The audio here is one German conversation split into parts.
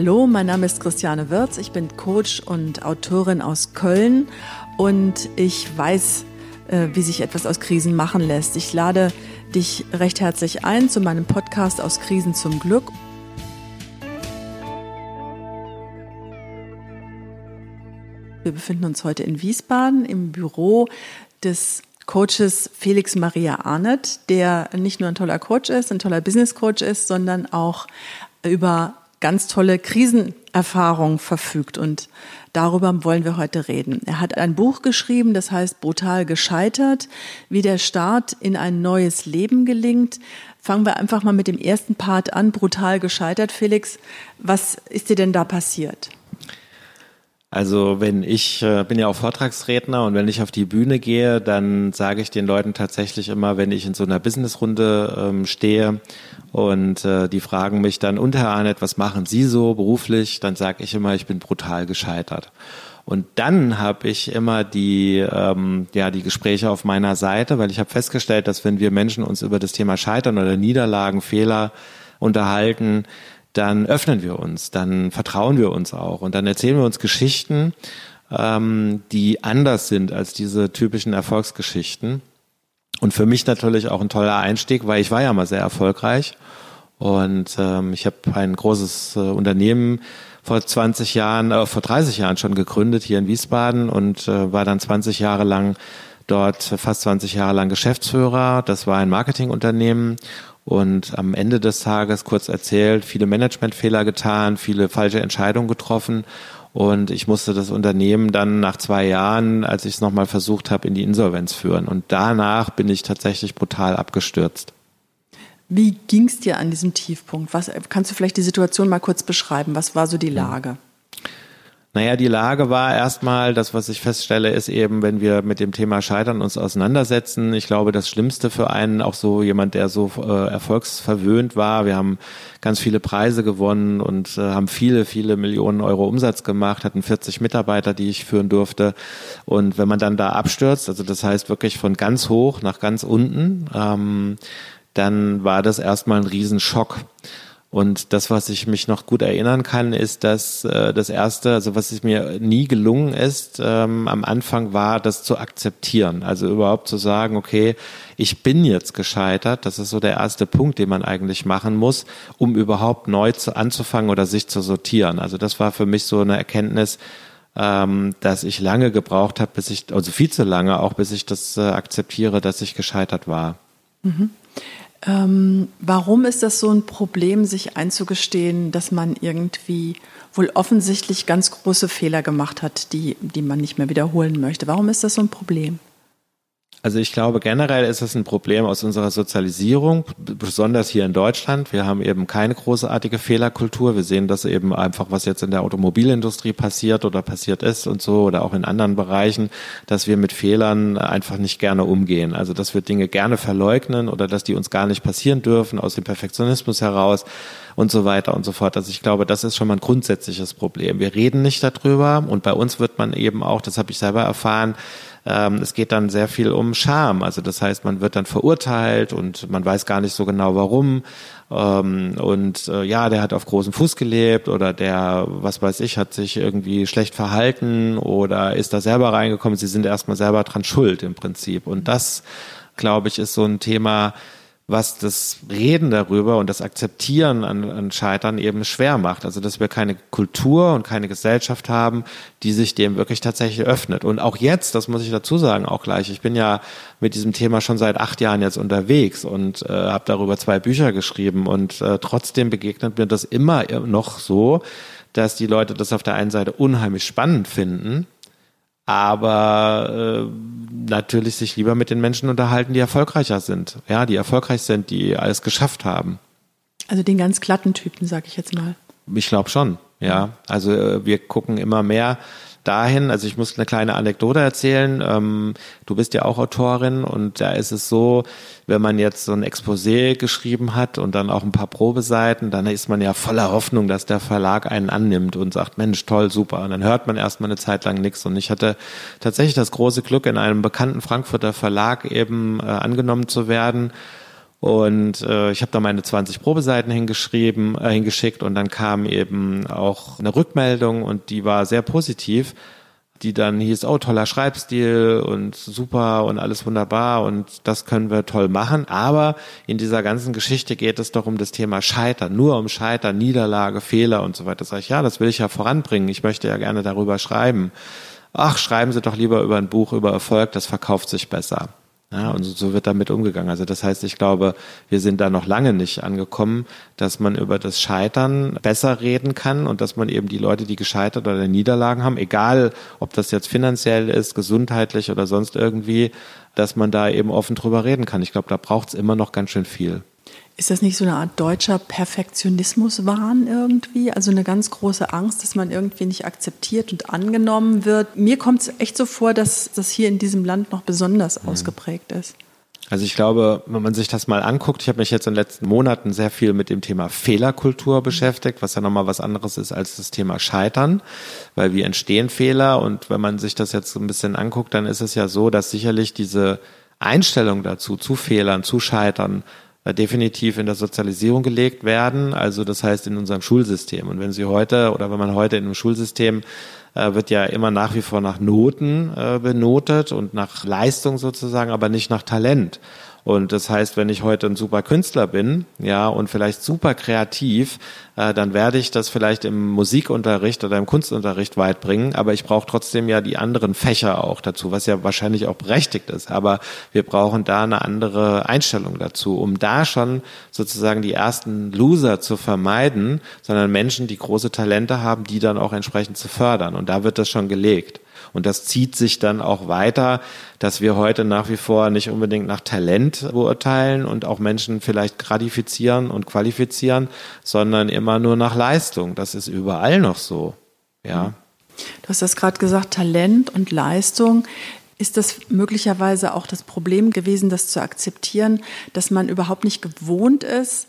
Hallo, mein Name ist Christiane Wirz. Ich bin Coach und Autorin aus Köln und ich weiß, äh, wie sich etwas aus Krisen machen lässt. Ich lade dich recht herzlich ein zu meinem Podcast aus Krisen zum Glück. Wir befinden uns heute in Wiesbaden im Büro des Coaches Felix Maria Arnett, der nicht nur ein toller Coach ist, ein toller Business Coach ist, sondern auch über ganz tolle Krisenerfahrung verfügt und darüber wollen wir heute reden. Er hat ein Buch geschrieben, das heißt Brutal gescheitert, wie der Start in ein neues Leben gelingt. Fangen wir einfach mal mit dem ersten Part an, brutal gescheitert. Felix, was ist dir denn da passiert? Also wenn ich äh, bin ja auch Vortragsredner und wenn ich auf die Bühne gehe, dann sage ich den Leuten tatsächlich immer, wenn ich in so einer Businessrunde ähm, stehe und äh, die fragen mich dann, Arnett, was machen Sie so beruflich? Dann sage ich immer, ich bin brutal gescheitert. Und dann habe ich immer die, ähm, ja, die Gespräche auf meiner Seite, weil ich habe festgestellt, dass wenn wir Menschen uns über das Thema Scheitern oder Niederlagen, Fehler unterhalten, dann öffnen wir uns, dann vertrauen wir uns auch und dann erzählen wir uns Geschichten, ähm, die anders sind als diese typischen Erfolgsgeschichten. Und für mich natürlich auch ein toller Einstieg, weil ich war ja mal sehr erfolgreich und ähm, ich habe ein großes äh, Unternehmen vor 20 Jahren, äh, vor 30 Jahren schon gegründet hier in Wiesbaden und äh, war dann 20 Jahre lang dort, fast 20 Jahre lang Geschäftsführer. Das war ein Marketingunternehmen und am Ende des Tages kurz erzählt, viele Managementfehler getan, viele falsche Entscheidungen getroffen und ich musste das Unternehmen dann nach zwei Jahren, als ich es nochmal versucht habe, in die Insolvenz führen. Und danach bin ich tatsächlich brutal abgestürzt. Wie ging es dir an diesem Tiefpunkt? Was, kannst du vielleicht die Situation mal kurz beschreiben? Was war so die Lage? Naja, die Lage war erstmal, das, was ich feststelle, ist eben, wenn wir mit dem Thema Scheitern uns auseinandersetzen. Ich glaube, das Schlimmste für einen, auch so jemand, der so äh, erfolgsverwöhnt war, wir haben ganz viele Preise gewonnen und äh, haben viele, viele Millionen Euro Umsatz gemacht, hatten 40 Mitarbeiter, die ich führen durfte. Und wenn man dann da abstürzt, also das heißt wirklich von ganz hoch nach ganz unten, ähm, dann war das erstmal ein Riesenschock. Und das, was ich mich noch gut erinnern kann, ist, dass äh, das erste, also was es mir nie gelungen ist, ähm, am Anfang war, das zu akzeptieren. Also überhaupt zu sagen, okay, ich bin jetzt gescheitert. Das ist so der erste Punkt, den man eigentlich machen muss, um überhaupt neu zu, anzufangen oder sich zu sortieren. Also das war für mich so eine Erkenntnis, ähm, dass ich lange gebraucht habe, bis ich, also viel zu lange auch, bis ich das äh, akzeptiere, dass ich gescheitert war. Mhm. Ähm, warum ist das so ein Problem, sich einzugestehen, dass man irgendwie wohl offensichtlich ganz große Fehler gemacht hat, die, die man nicht mehr wiederholen möchte? Warum ist das so ein Problem? Also ich glaube, generell ist es ein Problem aus unserer Sozialisierung, besonders hier in Deutschland. Wir haben eben keine großartige Fehlerkultur. Wir sehen das eben einfach, was jetzt in der Automobilindustrie passiert oder passiert ist und so oder auch in anderen Bereichen, dass wir mit Fehlern einfach nicht gerne umgehen. Also dass wir Dinge gerne verleugnen oder dass die uns gar nicht passieren dürfen aus dem Perfektionismus heraus und so weiter und so fort. Also ich glaube, das ist schon mal ein grundsätzliches Problem. Wir reden nicht darüber und bei uns wird man eben auch, das habe ich selber erfahren, ähm, es geht dann sehr viel um Scham. Also das heißt, man wird dann verurteilt und man weiß gar nicht so genau warum. Ähm, und äh, ja, der hat auf großem Fuß gelebt oder der, was weiß ich, hat sich irgendwie schlecht verhalten oder ist da selber reingekommen. Sie sind erstmal selber dran schuld im Prinzip. Und das, glaube ich, ist so ein Thema, was das Reden darüber und das Akzeptieren an, an Scheitern eben schwer macht. Also dass wir keine Kultur und keine Gesellschaft haben, die sich dem wirklich tatsächlich öffnet. Und auch jetzt, das muss ich dazu sagen, auch gleich, ich bin ja mit diesem Thema schon seit acht Jahren jetzt unterwegs und äh, habe darüber zwei Bücher geschrieben und äh, trotzdem begegnet mir das immer noch so, dass die Leute das auf der einen Seite unheimlich spannend finden, aber äh, natürlich sich lieber mit den Menschen unterhalten, die erfolgreicher sind, ja, die erfolgreich sind, die alles geschafft haben. Also den ganz glatten Typen, sag ich jetzt mal. Ich glaube schon, ja. Also äh, wir gucken immer mehr dahin, also ich muss eine kleine Anekdote erzählen. Ähm, du bist ja auch Autorin und da ist es so, wenn man jetzt so ein Exposé geschrieben hat und dann auch ein paar Probeseiten, dann ist man ja voller Hoffnung, dass der Verlag einen annimmt und sagt, Mensch, toll, super. Und dann hört man erstmal eine Zeit lang nichts. Und ich hatte tatsächlich das große Glück, in einem bekannten Frankfurter Verlag eben äh, angenommen zu werden. Und äh, ich habe da meine 20 Probeseiten hingeschrieben, äh, hingeschickt und dann kam eben auch eine Rückmeldung und die war sehr positiv, die dann hieß, oh, toller Schreibstil und super und alles wunderbar und das können wir toll machen. Aber in dieser ganzen Geschichte geht es doch um das Thema Scheitern, nur um Scheitern, Niederlage, Fehler und so weiter. Sag ich, ja, das will ich ja voranbringen. Ich möchte ja gerne darüber schreiben. Ach, schreiben Sie doch lieber über ein Buch über Erfolg, das verkauft sich besser. Ja, und so wird damit umgegangen. Also das heißt, ich glaube, wir sind da noch lange nicht angekommen, dass man über das Scheitern besser reden kann und dass man eben die Leute, die gescheitert oder Niederlagen haben, egal ob das jetzt finanziell ist, gesundheitlich oder sonst irgendwie, dass man da eben offen drüber reden kann. Ich glaube, da braucht es immer noch ganz schön viel. Ist das nicht so eine Art deutscher Perfektionismuswahn irgendwie? Also eine ganz große Angst, dass man irgendwie nicht akzeptiert und angenommen wird? Mir kommt es echt so vor, dass das hier in diesem Land noch besonders mhm. ausgeprägt ist. Also ich glaube, wenn man sich das mal anguckt, ich habe mich jetzt in den letzten Monaten sehr viel mit dem Thema Fehlerkultur beschäftigt, was ja nochmal was anderes ist als das Thema Scheitern, weil wie entstehen Fehler und wenn man sich das jetzt so ein bisschen anguckt, dann ist es ja so, dass sicherlich diese Einstellung dazu, zu Fehlern, zu Scheitern, definitiv in der Sozialisierung gelegt werden, also das heißt in unserem Schulsystem. Und wenn Sie heute oder wenn man heute in einem Schulsystem äh, wird ja immer nach wie vor nach Noten äh, benotet und nach Leistung sozusagen, aber nicht nach Talent. Und das heißt, wenn ich heute ein super Künstler bin, ja, und vielleicht super kreativ, äh, dann werde ich das vielleicht im Musikunterricht oder im Kunstunterricht weit bringen, aber ich brauche trotzdem ja die anderen Fächer auch dazu, was ja wahrscheinlich auch berechtigt ist. Aber wir brauchen da eine andere Einstellung dazu, um da schon sozusagen die ersten Loser zu vermeiden, sondern Menschen, die große Talente haben, die dann auch entsprechend zu fördern. Und da wird das schon gelegt. Und das zieht sich dann auch weiter, dass wir heute nach wie vor nicht unbedingt nach Talent beurteilen und auch Menschen vielleicht gratifizieren und qualifizieren, sondern immer nur nach Leistung. Das ist überall noch so. Ja. Du hast das gerade gesagt, Talent und Leistung. Ist das möglicherweise auch das Problem gewesen, das zu akzeptieren, dass man überhaupt nicht gewohnt ist,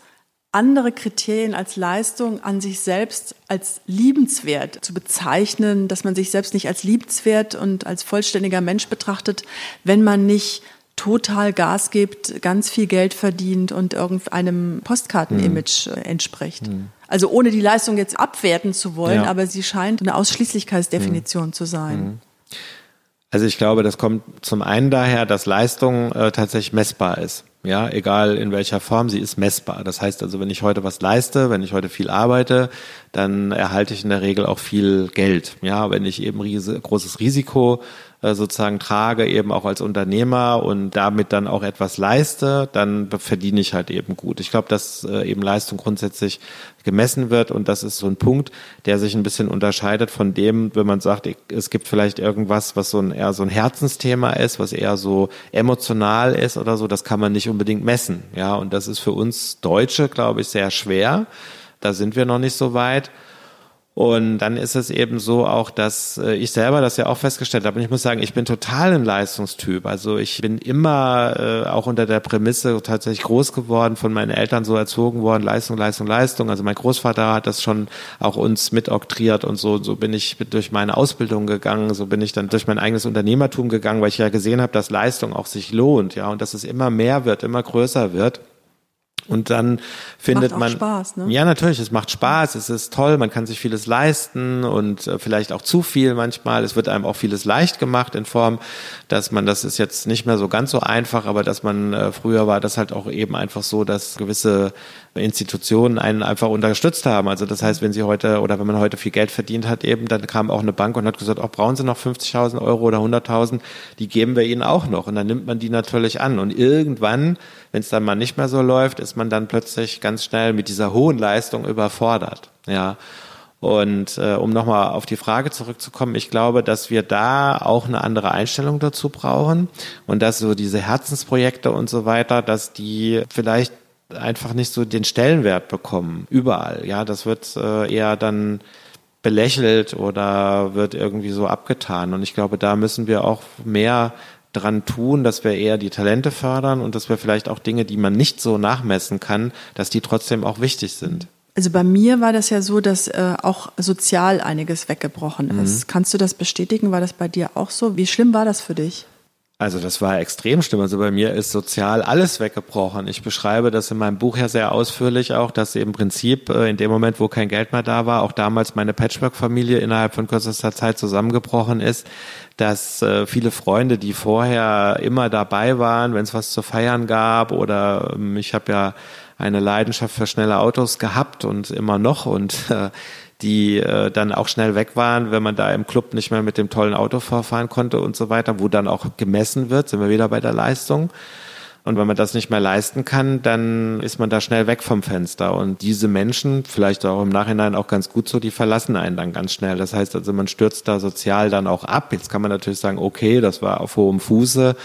andere Kriterien als Leistung an sich selbst als liebenswert zu bezeichnen, dass man sich selbst nicht als liebenswert und als vollständiger Mensch betrachtet, wenn man nicht total Gas gibt, ganz viel Geld verdient und irgendeinem Postkartenimage mhm. entspricht. Mhm. Also ohne die Leistung jetzt abwerten zu wollen, ja. aber sie scheint eine Ausschließlichkeitsdefinition mhm. zu sein. Mhm. Also ich glaube, das kommt zum einen daher, dass Leistung äh, tatsächlich messbar ist. Ja, egal in welcher Form, sie ist messbar. Das heißt also, wenn ich heute was leiste, wenn ich heute viel arbeite, dann erhalte ich in der Regel auch viel Geld. Ja, wenn ich eben riese, großes Risiko äh, sozusagen trage, eben auch als Unternehmer und damit dann auch etwas leiste, dann verdiene ich halt eben gut. Ich glaube, dass äh, eben Leistung grundsätzlich gemessen wird und das ist so ein Punkt, der sich ein bisschen unterscheidet von dem, wenn man sagt, es gibt vielleicht irgendwas, was so ein eher so ein Herzensthema ist, was eher so emotional ist oder so, das kann man nicht unbedingt messen. Ja, und das ist für uns Deutsche, glaube ich, sehr schwer. Da sind wir noch nicht so weit. Und dann ist es eben so auch, dass äh, ich selber das ja auch festgestellt habe. Und ich muss sagen, ich bin total ein Leistungstyp. Also ich bin immer äh, auch unter der Prämisse tatsächlich groß geworden, von meinen Eltern so erzogen worden, Leistung, Leistung, Leistung. Also mein Großvater hat das schon auch uns mitoktriert und so. So bin ich durch meine Ausbildung gegangen. So bin ich dann durch mein eigenes Unternehmertum gegangen, weil ich ja gesehen habe, dass Leistung auch sich lohnt, ja, und dass es immer mehr wird, immer größer wird. Und dann findet macht man. Spaß, ne? Ja, natürlich, es macht Spaß, es ist toll, man kann sich vieles leisten und äh, vielleicht auch zu viel manchmal. Es wird einem auch vieles leicht gemacht in Form, dass man, das ist jetzt nicht mehr so ganz so einfach, aber dass man, äh, früher war das halt auch eben einfach so, dass gewisse Institutionen einen einfach unterstützt haben. Also das heißt, wenn sie heute oder wenn man heute viel Geld verdient hat, eben, dann kam auch eine Bank und hat gesagt, auch brauchen Sie noch 50.000 Euro oder 100.000, die geben wir Ihnen auch noch. Und dann nimmt man die natürlich an. Und irgendwann, wenn es dann mal nicht mehr so läuft, ist man dann plötzlich ganz schnell mit dieser hohen Leistung überfordert. Ja. Und äh, um nochmal auf die Frage zurückzukommen, ich glaube, dass wir da auch eine andere Einstellung dazu brauchen und dass so diese Herzensprojekte und so weiter, dass die vielleicht einfach nicht so den Stellenwert bekommen, überall. Ja, das wird äh, eher dann belächelt oder wird irgendwie so abgetan. Und ich glaube, da müssen wir auch mehr dran tun, dass wir eher die Talente fördern und dass wir vielleicht auch Dinge, die man nicht so nachmessen kann, dass die trotzdem auch wichtig sind. Also bei mir war das ja so, dass äh, auch sozial einiges weggebrochen ist. Mhm. Kannst du das bestätigen? War das bei dir auch so? Wie schlimm war das für dich? Also das war extrem schlimm. Also bei mir ist sozial alles weggebrochen. Ich beschreibe das in meinem Buch ja sehr ausführlich auch, dass im Prinzip äh, in dem Moment, wo kein Geld mehr da war, auch damals meine Patchwork-Familie innerhalb von kürzester Zeit zusammengebrochen ist, dass äh, viele Freunde, die vorher immer dabei waren, wenn es was zu feiern gab oder ähm, ich habe ja eine Leidenschaft für schnelle Autos gehabt und immer noch und äh, die äh, dann auch schnell weg waren, wenn man da im Club nicht mehr mit dem tollen Auto vorfahren konnte und so weiter, wo dann auch gemessen wird, sind wir wieder bei der Leistung. Und wenn man das nicht mehr leisten kann, dann ist man da schnell weg vom Fenster. Und diese Menschen, vielleicht auch im Nachhinein auch ganz gut so, die verlassen einen dann ganz schnell. Das heißt also, man stürzt da sozial dann auch ab. Jetzt kann man natürlich sagen, okay, das war auf hohem Fuße.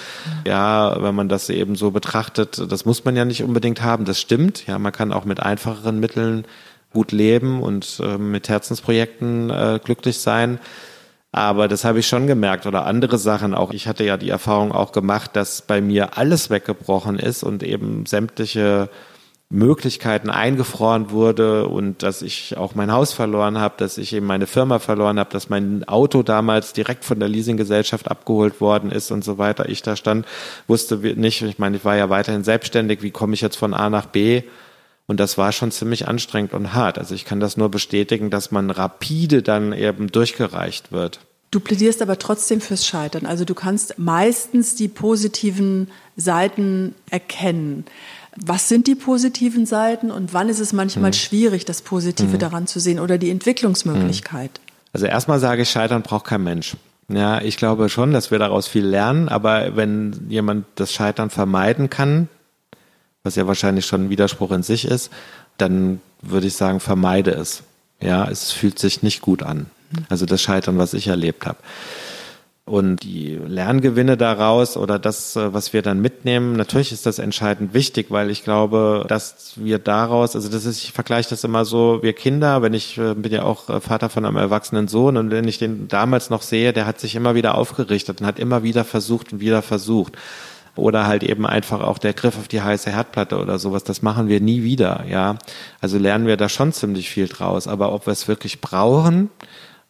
Ja, wenn man das eben so betrachtet, das muss man ja nicht unbedingt haben. Das stimmt. Ja, man kann auch mit einfacheren Mitteln gut leben und äh, mit Herzensprojekten äh, glücklich sein. Aber das habe ich schon gemerkt oder andere Sachen auch. Ich hatte ja die Erfahrung auch gemacht, dass bei mir alles weggebrochen ist und eben sämtliche Möglichkeiten eingefroren wurde und dass ich auch mein Haus verloren habe, dass ich eben meine Firma verloren habe, dass mein Auto damals direkt von der Leasinggesellschaft abgeholt worden ist und so weiter. Ich da stand, wusste nicht, ich meine, ich war ja weiterhin selbstständig, wie komme ich jetzt von A nach B? Und das war schon ziemlich anstrengend und hart. Also ich kann das nur bestätigen, dass man rapide dann eben durchgereicht wird. Du plädierst aber trotzdem fürs Scheitern. Also du kannst meistens die positiven Seiten erkennen. Was sind die positiven Seiten und wann ist es manchmal hm. schwierig, das Positive hm. daran zu sehen oder die Entwicklungsmöglichkeit? Hm. Also erstmal sage ich, Scheitern braucht kein Mensch. Ja, ich glaube schon, dass wir daraus viel lernen, aber wenn jemand das Scheitern vermeiden kann, was ja wahrscheinlich schon ein Widerspruch in sich ist, dann würde ich sagen, vermeide es. Ja, es fühlt sich nicht gut an. Also das Scheitern, was ich erlebt habe. Und die Lerngewinne daraus oder das, äh, was wir dann mitnehmen, natürlich ist das entscheidend wichtig, weil ich glaube, dass wir daraus, also das ist, ich vergleiche das immer so, wir Kinder, wenn ich äh, bin ja auch äh, Vater von einem erwachsenen Sohn und wenn ich den damals noch sehe, der hat sich immer wieder aufgerichtet und hat immer wieder versucht und wieder versucht oder halt eben einfach auch der Griff auf die heiße Herdplatte oder sowas. Das machen wir nie wieder, ja. Also lernen wir da schon ziemlich viel draus. Aber ob wir es wirklich brauchen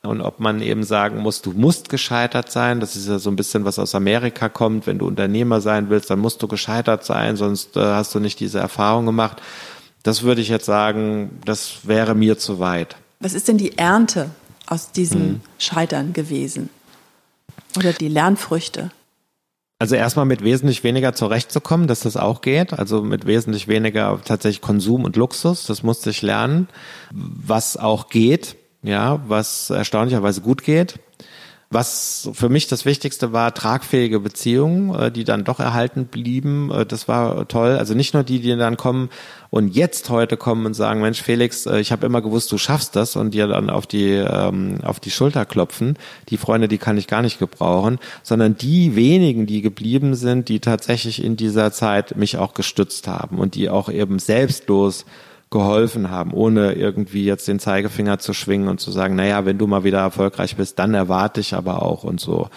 und ob man eben sagen muss, du musst gescheitert sein, das ist ja so ein bisschen was aus Amerika kommt. Wenn du Unternehmer sein willst, dann musst du gescheitert sein, sonst äh, hast du nicht diese Erfahrung gemacht. Das würde ich jetzt sagen, das wäre mir zu weit. Was ist denn die Ernte aus diesem hm. Scheitern gewesen? Oder die Lernfrüchte? Also erstmal mit wesentlich weniger zurechtzukommen, dass das auch geht. Also mit wesentlich weniger tatsächlich Konsum und Luxus. Das musste ich lernen. Was auch geht, ja, was erstaunlicherweise gut geht. Was für mich das Wichtigste war, tragfähige Beziehungen, äh, die dann doch erhalten blieben. Äh, das war toll. Also nicht nur die, die dann kommen und jetzt heute kommen und sagen, Mensch, Felix, äh, ich habe immer gewusst, du schaffst das und dir dann auf die, ähm, auf die Schulter klopfen. Die Freunde, die kann ich gar nicht gebrauchen, sondern die wenigen, die geblieben sind, die tatsächlich in dieser Zeit mich auch gestützt haben und die auch eben selbstlos geholfen haben, ohne irgendwie jetzt den Zeigefinger zu schwingen und zu sagen, naja, wenn du mal wieder erfolgreich bist, dann erwarte ich aber auch und so.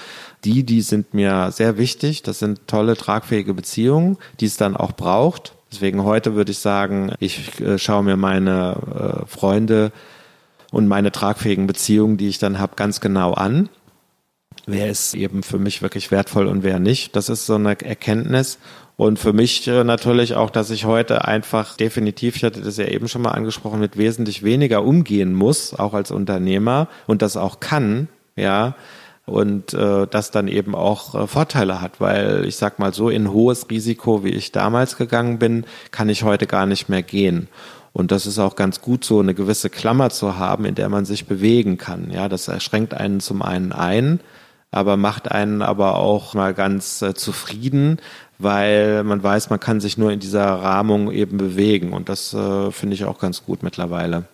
Die, die sind mir sehr wichtig. Das sind tolle, tragfähige Beziehungen, die es dann auch braucht. Deswegen heute würde ich sagen, ich äh, schaue mir meine äh, Freunde und meine tragfähigen Beziehungen, die ich dann habe, ganz genau an. Wer ist eben für mich wirklich wertvoll und wer nicht? Das ist so eine Erkenntnis. Und für mich äh, natürlich auch, dass ich heute einfach definitiv, ich hatte das ja eben schon mal angesprochen, mit wesentlich weniger umgehen muss, auch als Unternehmer und das auch kann, ja, und äh, das dann eben auch äh, Vorteile hat, weil ich sag mal so in hohes Risiko, wie ich damals gegangen bin, kann ich heute gar nicht mehr gehen. Und das ist auch ganz gut, so eine gewisse Klammer zu haben, in der man sich bewegen kann. Ja, das erschränkt einen zum einen ein, aber macht einen aber auch mal ganz äh, zufrieden, weil man weiß, man kann sich nur in dieser Rahmung eben bewegen. Und das äh, finde ich auch ganz gut mittlerweile.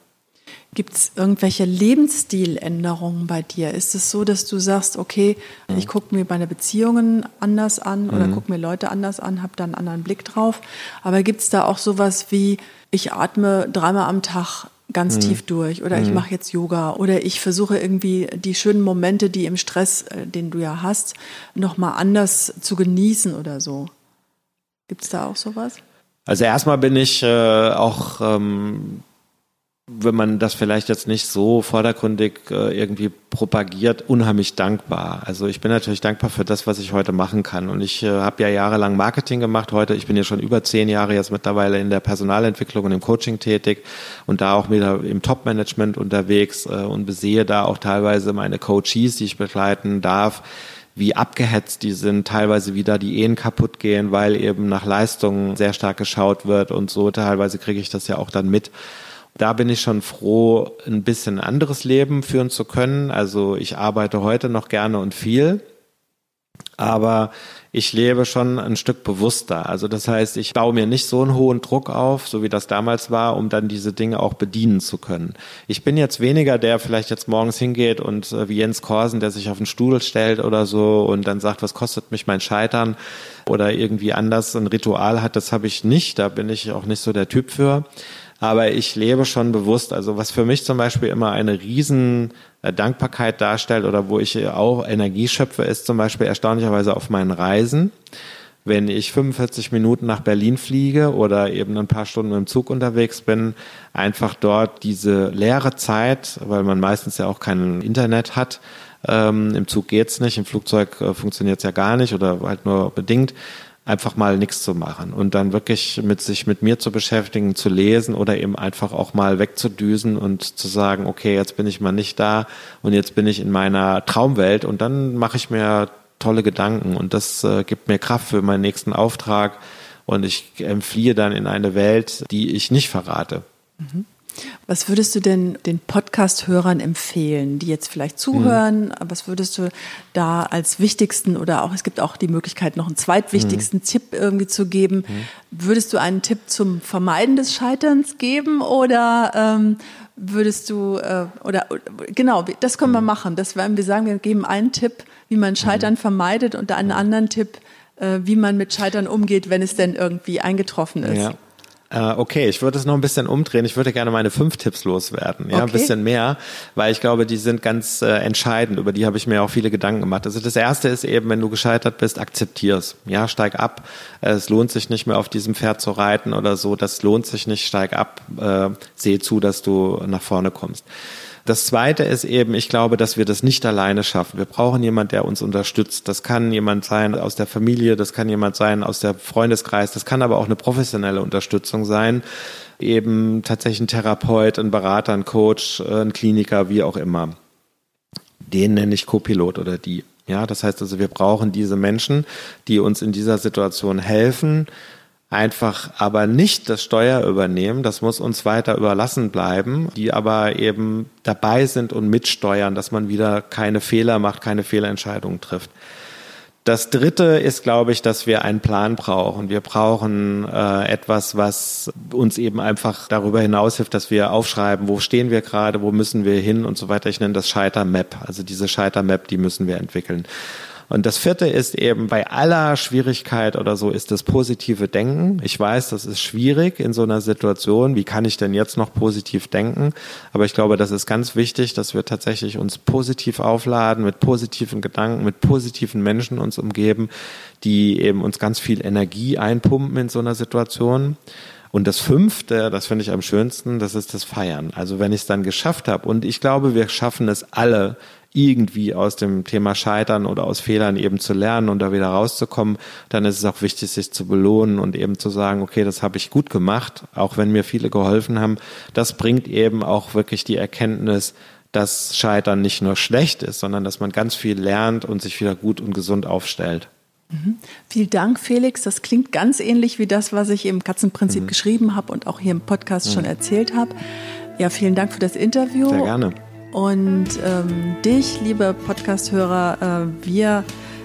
Gibt es irgendwelche Lebensstiländerungen bei dir? Ist es so, dass du sagst, okay, mhm. ich gucke mir meine Beziehungen anders an oder mhm. gucke mir Leute anders an, habe da einen anderen Blick drauf? Aber gibt es da auch sowas wie, ich atme dreimal am Tag ganz mhm. tief durch oder ich mhm. mache jetzt Yoga oder ich versuche irgendwie die schönen Momente, die im Stress, äh, den du ja hast, nochmal anders zu genießen oder so. Gibt es da auch sowas? Also erstmal bin ich äh, auch ähm, wenn man das vielleicht jetzt nicht so vordergründig äh, irgendwie propagiert, unheimlich dankbar. Also ich bin natürlich dankbar für das, was ich heute machen kann. Und ich äh, habe ja jahrelang Marketing gemacht. Heute, ich bin ja schon über zehn Jahre jetzt mittlerweile in der Personalentwicklung und im Coaching tätig und da auch wieder im Top-Management unterwegs äh, und besehe da auch teilweise meine Coaches, die ich begleiten darf wie abgehetzt die sind, teilweise wieder die Ehen kaputt gehen, weil eben nach Leistungen sehr stark geschaut wird und so. Teilweise kriege ich das ja auch dann mit. Da bin ich schon froh, ein bisschen anderes Leben führen zu können. Also ich arbeite heute noch gerne und viel, aber ich lebe schon ein Stück bewusster. Also das heißt, ich baue mir nicht so einen hohen Druck auf, so wie das damals war, um dann diese Dinge auch bedienen zu können. Ich bin jetzt weniger der vielleicht jetzt morgens hingeht und äh, wie Jens Korsen, der sich auf den Stuhl stellt oder so und dann sagt, was kostet mich mein Scheitern oder irgendwie anders ein Ritual hat, das habe ich nicht. Da bin ich auch nicht so der Typ für aber ich lebe schon bewusst. Also was für mich zum Beispiel immer eine riesen äh, Dankbarkeit darstellt oder wo ich auch Energie schöpfe, ist zum Beispiel erstaunlicherweise auf meinen Reisen. Wenn ich 45 Minuten nach Berlin fliege oder eben ein paar Stunden im Zug unterwegs bin, einfach dort diese leere Zeit, weil man meistens ja auch kein Internet hat, ähm, im Zug geht's nicht, im Flugzeug äh, funktioniert's ja gar nicht oder halt nur bedingt einfach mal nichts zu machen und dann wirklich mit sich mit mir zu beschäftigen, zu lesen oder eben einfach auch mal wegzudüsen und zu sagen, okay, jetzt bin ich mal nicht da und jetzt bin ich in meiner Traumwelt und dann mache ich mir tolle Gedanken und das äh, gibt mir Kraft für meinen nächsten Auftrag und ich entfliehe dann in eine Welt, die ich nicht verrate. Mhm. Was würdest du denn den Podcast-Hörern empfehlen, die jetzt vielleicht zuhören? Mhm. Was würdest du da als wichtigsten oder auch, es gibt auch die Möglichkeit, noch einen zweitwichtigsten mhm. Tipp irgendwie zu geben. Mhm. Würdest du einen Tipp zum Vermeiden des Scheiterns geben oder ähm, würdest du, äh, oder genau, das können wir mhm. machen. Das werden wir sagen, wir geben einen Tipp, wie man Scheitern mhm. vermeidet und einen anderen Tipp, äh, wie man mit Scheitern umgeht, wenn es denn irgendwie eingetroffen ist. Ja. Äh, okay, ich würde es noch ein bisschen umdrehen. Ich würde gerne meine fünf Tipps loswerden. Ja, okay. ein bisschen mehr, weil ich glaube, die sind ganz äh, entscheidend. Über die habe ich mir auch viele Gedanken gemacht. Also das erste ist eben, wenn du gescheitert bist, akzeptier's. Ja, steig ab. Es lohnt sich nicht mehr auf diesem Pferd zu reiten oder so. Das lohnt sich nicht. Steig ab. Äh, seh zu, dass du nach vorne kommst. Das Zweite ist eben, ich glaube, dass wir das nicht alleine schaffen. Wir brauchen jemand, der uns unterstützt. Das kann jemand sein aus der Familie, das kann jemand sein aus der Freundeskreis, das kann aber auch eine professionelle Unterstützung sein. Eben tatsächlich ein Therapeut, ein Berater, ein Coach, ein Kliniker, wie auch immer. Den nenne ich Co-Pilot oder die. Ja, das heißt also, wir brauchen diese Menschen, die uns in dieser Situation helfen, einfach aber nicht das Steuer übernehmen, das muss uns weiter überlassen bleiben, die aber eben dabei sind und mitsteuern, dass man wieder keine Fehler macht, keine Fehlentscheidungen trifft. Das dritte ist, glaube ich, dass wir einen Plan brauchen. Wir brauchen äh, etwas, was uns eben einfach darüber hinaus hilft, dass wir aufschreiben, wo stehen wir gerade, wo müssen wir hin und so weiter. Ich nenne das Scheiter-Map. Also diese Scheiter-Map, die müssen wir entwickeln. Und das vierte ist eben bei aller Schwierigkeit oder so ist das positive Denken. Ich weiß, das ist schwierig in so einer Situation. Wie kann ich denn jetzt noch positiv denken? Aber ich glaube, das ist ganz wichtig, dass wir tatsächlich uns positiv aufladen, mit positiven Gedanken, mit positiven Menschen uns umgeben, die eben uns ganz viel Energie einpumpen in so einer Situation. Und das fünfte, das finde ich am schönsten, das ist das Feiern. Also wenn ich es dann geschafft habe und ich glaube, wir schaffen es alle irgendwie aus dem Thema Scheitern oder aus Fehlern eben zu lernen und da wieder rauszukommen, dann ist es auch wichtig, sich zu belohnen und eben zu sagen, okay, das habe ich gut gemacht, auch wenn mir viele geholfen haben. Das bringt eben auch wirklich die Erkenntnis, dass Scheitern nicht nur schlecht ist, sondern dass man ganz viel lernt und sich wieder gut und gesund aufstellt. Mhm. Vielen Dank, Felix. Das klingt ganz ähnlich wie das, was ich im Katzenprinzip mhm. geschrieben habe und auch hier im Podcast mhm. schon erzählt habe. Ja, vielen Dank für das Interview. Sehr gerne. Und ähm, dich, liebe Podcast-Hörer, äh, wir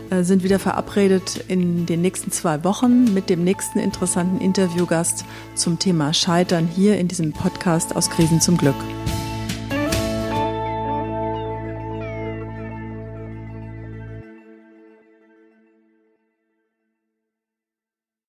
äh, sind wieder verabredet in den nächsten zwei Wochen mit dem nächsten interessanten Interviewgast zum Thema Scheitern hier in diesem Podcast aus Krisen zum Glück.